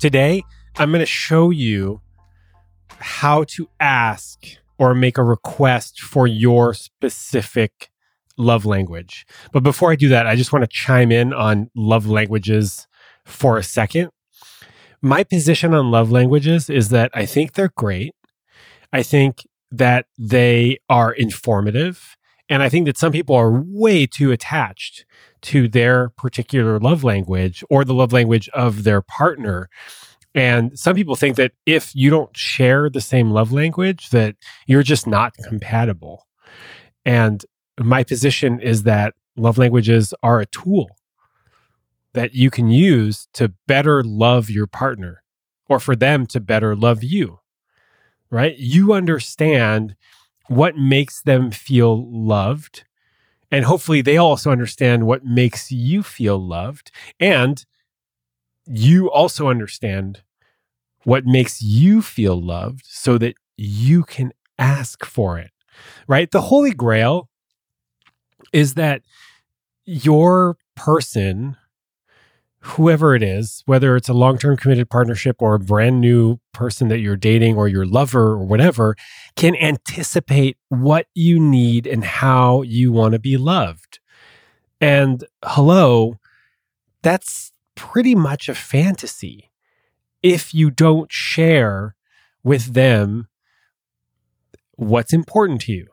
Today I'm going to show you how to ask or make a request for your specific love language. But before I do that, I just want to chime in on love languages for a second. My position on love languages is that I think they're great. I think that they are informative. And I think that some people are way too attached to their particular love language or the love language of their partner. And some people think that if you don't share the same love language, that you're just not compatible. And my position is that love languages are a tool that you can use to better love your partner or for them to better love you, right? You understand what makes them feel loved. And hopefully they also understand what makes you feel loved. And you also understand what makes you feel loved so that you can ask for it, right? The Holy Grail is that your person whoever it is, whether it's a long term committed partnership or a brand new person that you're dating or your lover or whatever, can anticipate what you need and how you want to be loved. And hello, that's pretty much a fantasy if you don't share with them what's important to you.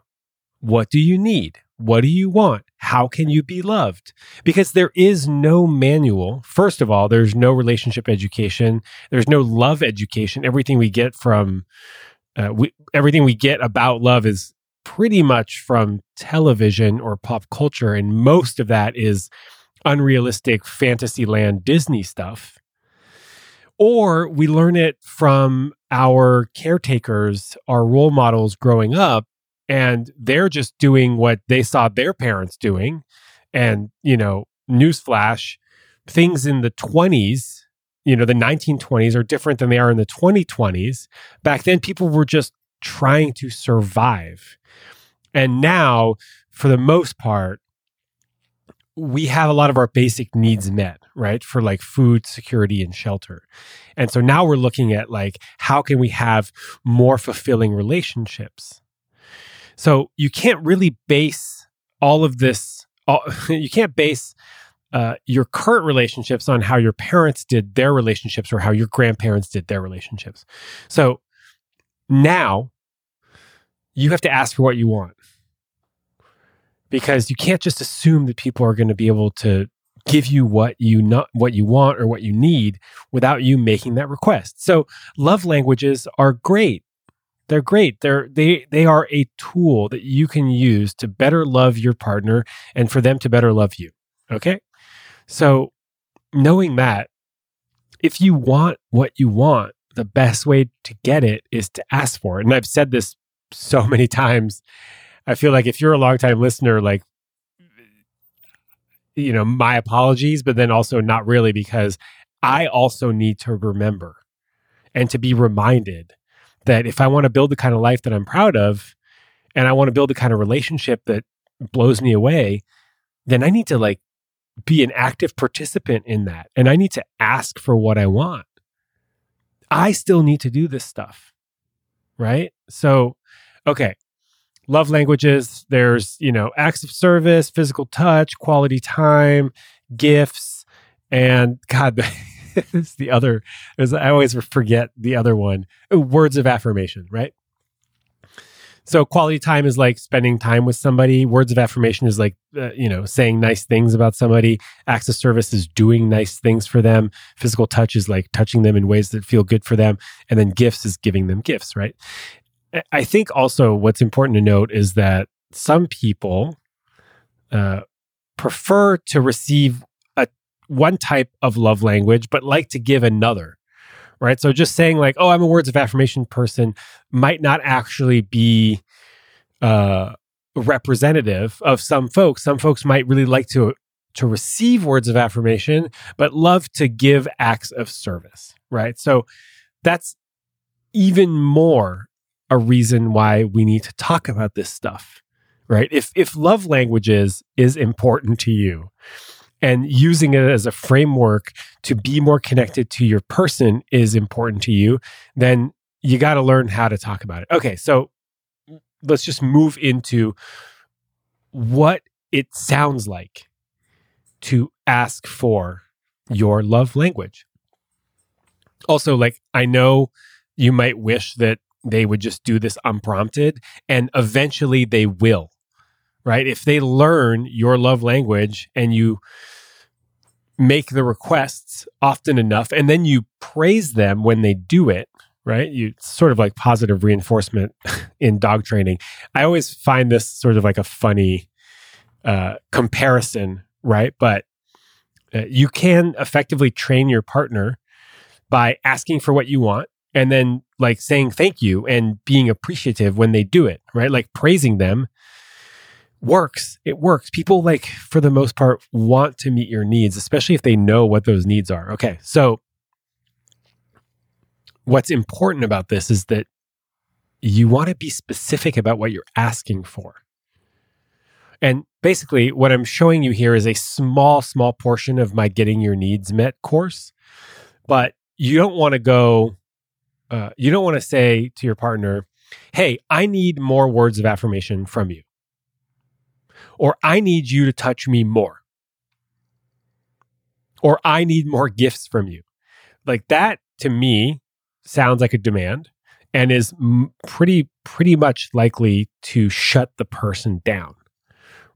What do you need? What do you want? How can you be loved? Because there is no manual. First of all, there's no relationship education. There's no love education. Everything we get from, uh, we, everything we get about love is pretty much from television or pop culture. And most of that is unrealistic fantasyland Disney stuff. Or we learn it from our caretakers, our role models growing up and they're just doing what they saw their parents doing. And, you know, newsflash, things in the 20s, you know, the 1920s are different than they are in the 2020s. Back then, people were just trying to survive. And now, for the most part, we have a lot of our basic needs met, right? For like food, security, and shelter. And so now we're looking at like, how can we have more fulfilling relationships? So you can't really base all of this, all, you can't base uh, your current relationships on how your parents did their relationships or how your grandparents did their relationships. So now you have to ask for what you want because you can't just assume that people are going to be able to give you what you not what you want or what you need without you making that request. So love languages are great they're great. They're they they are a tool that you can use to better love your partner and for them to better love you. Okay? So knowing that if you want what you want, the best way to get it is to ask for it. And I've said this so many times. I feel like if you're a longtime listener, like you know, my apologies, but then also not really because I also need to remember and to be reminded that if I want to build the kind of life that I'm proud of and I want to build the kind of relationship that blows me away, then I need to like be an active participant in that. And I need to ask for what I want. I still need to do this stuff. Right. So, okay. Love languages, there's, you know, acts of service, physical touch, quality time, gifts, and God, is the other. Is I always forget the other one. Words of affirmation, right? So quality time is like spending time with somebody. Words of affirmation is like uh, you know saying nice things about somebody. Acts of service is doing nice things for them. Physical touch is like touching them in ways that feel good for them, and then gifts is giving them gifts, right? I think also what's important to note is that some people uh, prefer to receive one type of love language, but like to give another. Right. So just saying, like, oh, I'm a words of affirmation person might not actually be uh, representative of some folks. Some folks might really like to to receive words of affirmation, but love to give acts of service. Right. So that's even more a reason why we need to talk about this stuff. Right. If if love languages is important to you, and using it as a framework to be more connected to your person is important to you, then you got to learn how to talk about it. Okay, so let's just move into what it sounds like to ask for your love language. Also, like, I know you might wish that they would just do this unprompted, and eventually they will, right? If they learn your love language and you make the requests often enough, and then you praise them when they do it, right? You sort of like positive reinforcement in dog training. I always find this sort of like a funny uh, comparison, right? But uh, you can effectively train your partner by asking for what you want and then like saying thank you and being appreciative when they do it, right? Like praising them works. It works. People like for the most part want to meet your needs, especially if they know what those needs are. Okay. So what's important about this is that you want to be specific about what you're asking for. And basically, what I'm showing you here is a small, small portion of my Getting Your Needs Met course. But you don't want to go, uh, you don't want to say to your partner, Hey, I need more words of affirmation from you. Or I need you to touch me more. Or I need more gifts from you. Like that to me sounds like a demand and is m- pretty pretty much likely to shut the person down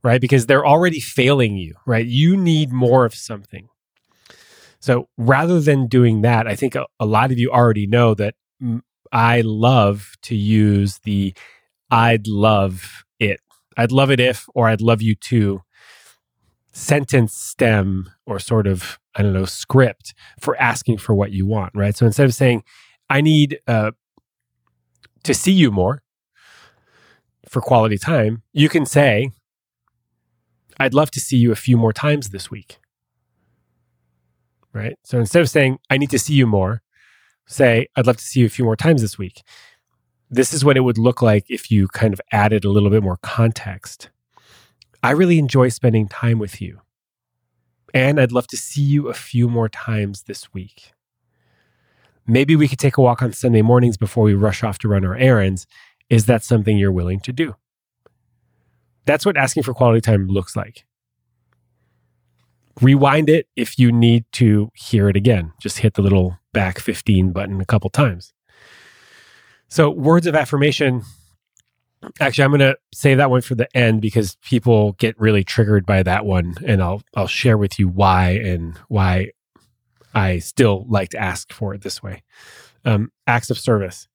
right because they're already failing you right you need more of something so rather than doing that i think a, a lot of you already know that m- i love to use the i'd love i'd love it if or i'd love you to sentence stem or sort of i don't know script for asking for what you want right so instead of saying I need uh, to see you more for quality time, you can say, I'd love to see you a few more times this week. Right. So instead of saying, I need to see you more, say, I'd love to see you a few more times this week. This is what it would look like if you kind of added a little bit more context. I really enjoy spending time with you. And I'd love to see you a few more times this week. Maybe we could take a walk on Sunday mornings before we rush off to run our errands. Is that something you're willing to do? That's what asking for quality time looks like. Rewind it if you need to hear it again. Just hit the little back 15 button a couple times. So, words of affirmation. Actually, I'm going to save that one for the end because people get really triggered by that one, and I'll I'll share with you why and why I still like to ask for it this way. Um, acts of service.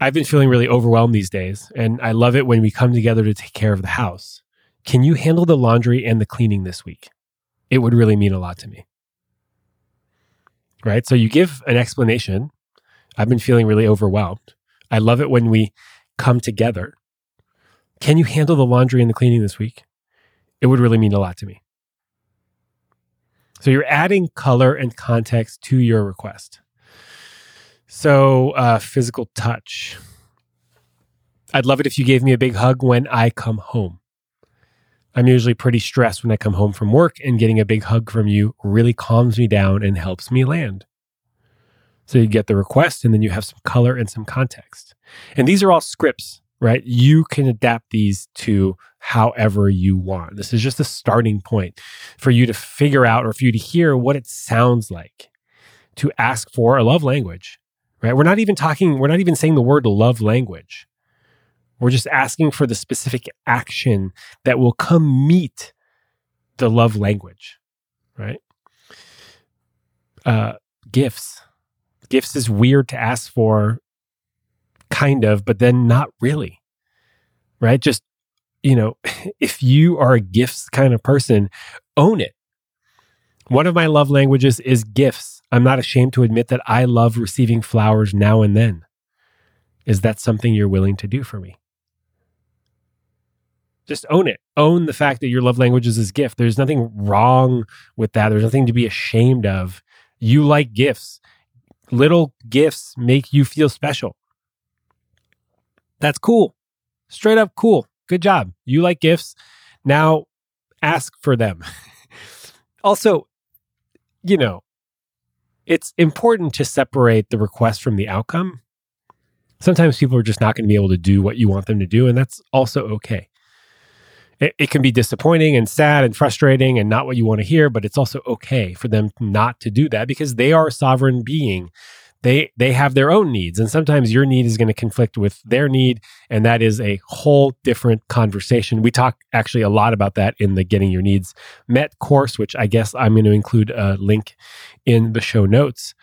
I've been feeling really overwhelmed these days, and I love it when we come together to take care of the house. Can you handle the laundry and the cleaning this week? It would really mean a lot to me. Right? So you give an explanation. I've been feeling really overwhelmed. I love it when we come together. Can you handle the laundry and the cleaning this week? It would really mean a lot to me. So you're adding color and context to your request. So, uh, physical touch. I'd love it if you gave me a big hug when I come home. I'm usually pretty stressed when I come home from work, and getting a big hug from you really calms me down and helps me land. So you get the request, and then you have some color and some context. And these are all scripts right? You can adapt these to however you want. This is just a starting point for you to figure out or for you to hear what it sounds like to ask for a love language, right? We're not even talking, we're not even saying the word love language. We're just asking for the specific action that will come meet the love language, right? Uh, gifts. Gifts is weird to ask for kind of, but then not really. Right? Just, you know, if you are a gifts kind of person, own it. One of my love languages is gifts. I'm not ashamed to admit that I love receiving flowers now and then. Is that something you're willing to do for me? Just own it. Own the fact that your love languages is gift. There's nothing wrong with that. There's nothing to be ashamed of. You like gifts. Little gifts make you feel special. That's cool. Straight up cool. Good job. You like gifts. Now ask for them. Also, you know, it's important to separate the request from the outcome. Sometimes people are just not going to be able to do what you want them to do, and that's also okay. It, it, can be disappointing and sad and frustrating and not what you want to hear, but it's also okay for them not to do that because they are a sovereign being. They they have their own needs, and sometimes your need is going to conflict with their need, and that is a whole different conversation. We talk actually a lot about that in the Getting Your Needs Met course, which I guess I'm going to include a link in the show notes.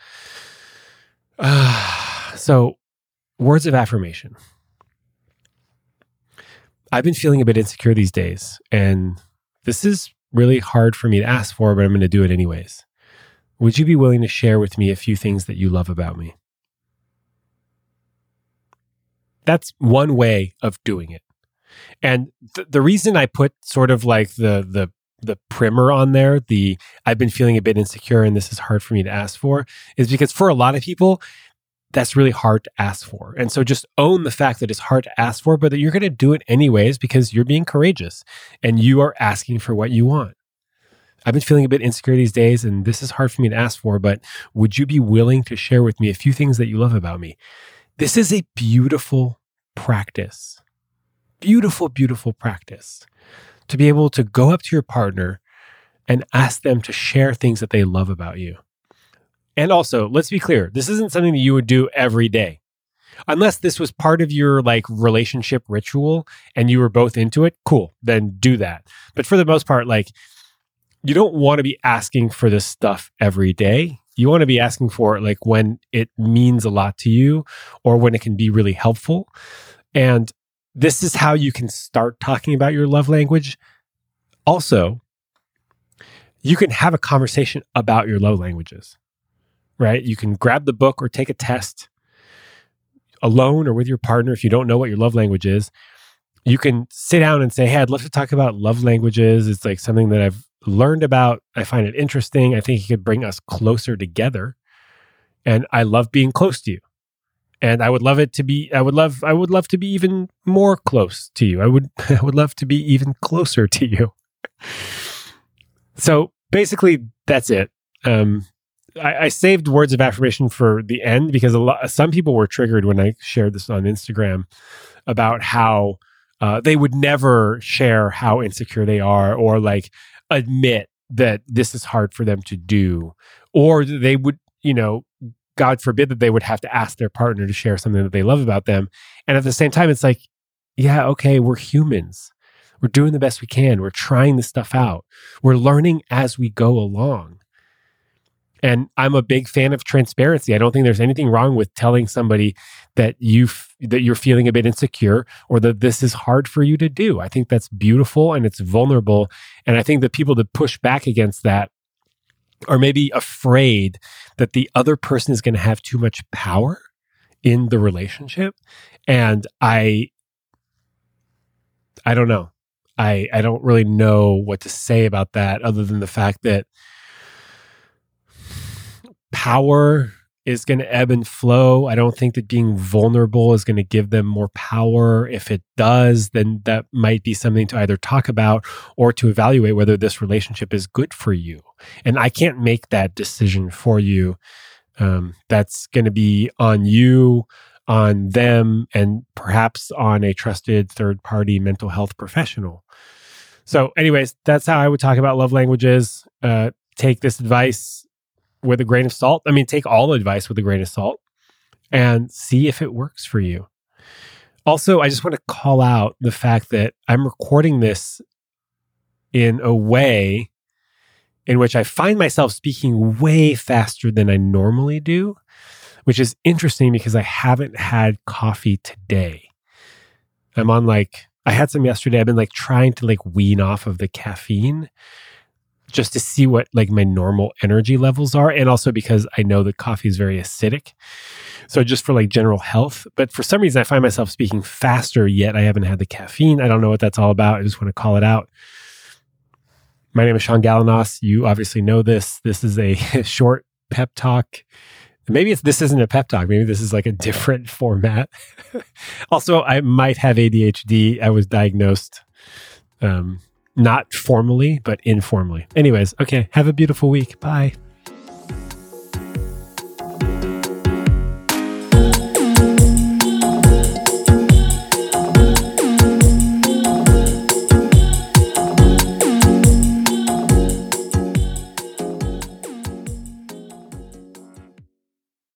Uh, so, words of affirmation. I've been feeling a bit insecure these days, and this is really hard for me to ask for, but I'm going to do it anyways. Would you be willing to share with me a few things that you love about me? That's one way of doing it. And th- the reason I put sort of like the the the primer on there, the I've been feeling a bit insecure and this is hard for me to ask for, is because for a lot of people, that's really hard to ask for. And so just own the fact that it's hard to ask for, but that you're going to do it anyways because you're being courageous and you are asking for what you want. I've been feeling a bit insecure these days, and this is hard for me to ask for, but would you be willing to share with me a few things that you love about me? This is a beautiful practice. Beautiful, beautiful practice to be able to go up to your partner and ask them to share things that they love about you. And also, let's be clear, this isn't something that you would do every day. Unless this was part of your like relationship ritual and you were both into it, cool, then do that. But for the most part, like you don't want to be asking for this stuff every day. You want to be asking for it like when it means a lot to you or when it can be really helpful. And this is how you can start talking about your love language. Also, you can have a conversation about your love languages right? You can grab the book or take a test alone or with your partner if you don't know what your love language is. You can sit down and say, Hey, I'd love to talk about love languages. It's like something that I've learned about. I find it interesting. I think it could bring us closer together. And I love being close to you. And I would love it to be, I would love, I would love to be even more close to you. I would, I would love to be even closer to you. So basically, that's it. Um, I, I, saved words of affirmation for the end because a lot some people were triggered when I shared this on Instagram about how uh, they would never share how insecure they are or like admit that this is hard for them to do or they would you know god forbid that they would have to ask their partner to share something that they love about them. And at the same time it's like yeah okay we're humans. We're doing the best we can. We're trying this stuff out. We're learning as we go along and I'm a big fan of transparency. I don't think there's anything wrong with telling somebody that you that you're feeling a bit insecure or that this is hard for you to do. I think that's beautiful and it's vulnerable. And I think that people that push back against that are maybe afraid that the other person is going to have too much power in the relationship. And I I don't know. I I don't really know what to say about that other than the fact that power is going to ebb and flow. I don't think that being vulnerable is going to give them more power. If it does, then that might be something to either talk about or to evaluate whether this relationship is good for you. And I can't make that decision for you. Um, that's going to be on you, on them, and perhaps on a trusted third party mental health professional. So, anyways, that's how I would talk about love languages. Uh, take this advice with a grain of salt. I mean, take all advice with a grain of salt and see if it works for you. Also, I just want to call out the fact that I'm recording this in a way in which I find myself speaking way faster than I normally do, which is interesting because I haven't had coffee today. I'm on like, I had some yesterday. I've been like trying to like wean off of the caffeine just to see what like my normal energy levels are and also because I know that coffee is very acidic. So just for like general health, but for some reason I find myself speaking faster yet I haven't had the caffeine. I don't know what that's all about. I just want to call it out. My name is Sean Galanos. You obviously know this. This is a short pep talk. Maybe this isn't a pep talk. Maybe this is like a different format. also, I might have ADHD. I was diagnosed um, not formally, but informally. Anyways, okay. Have a beautiful week. Bye.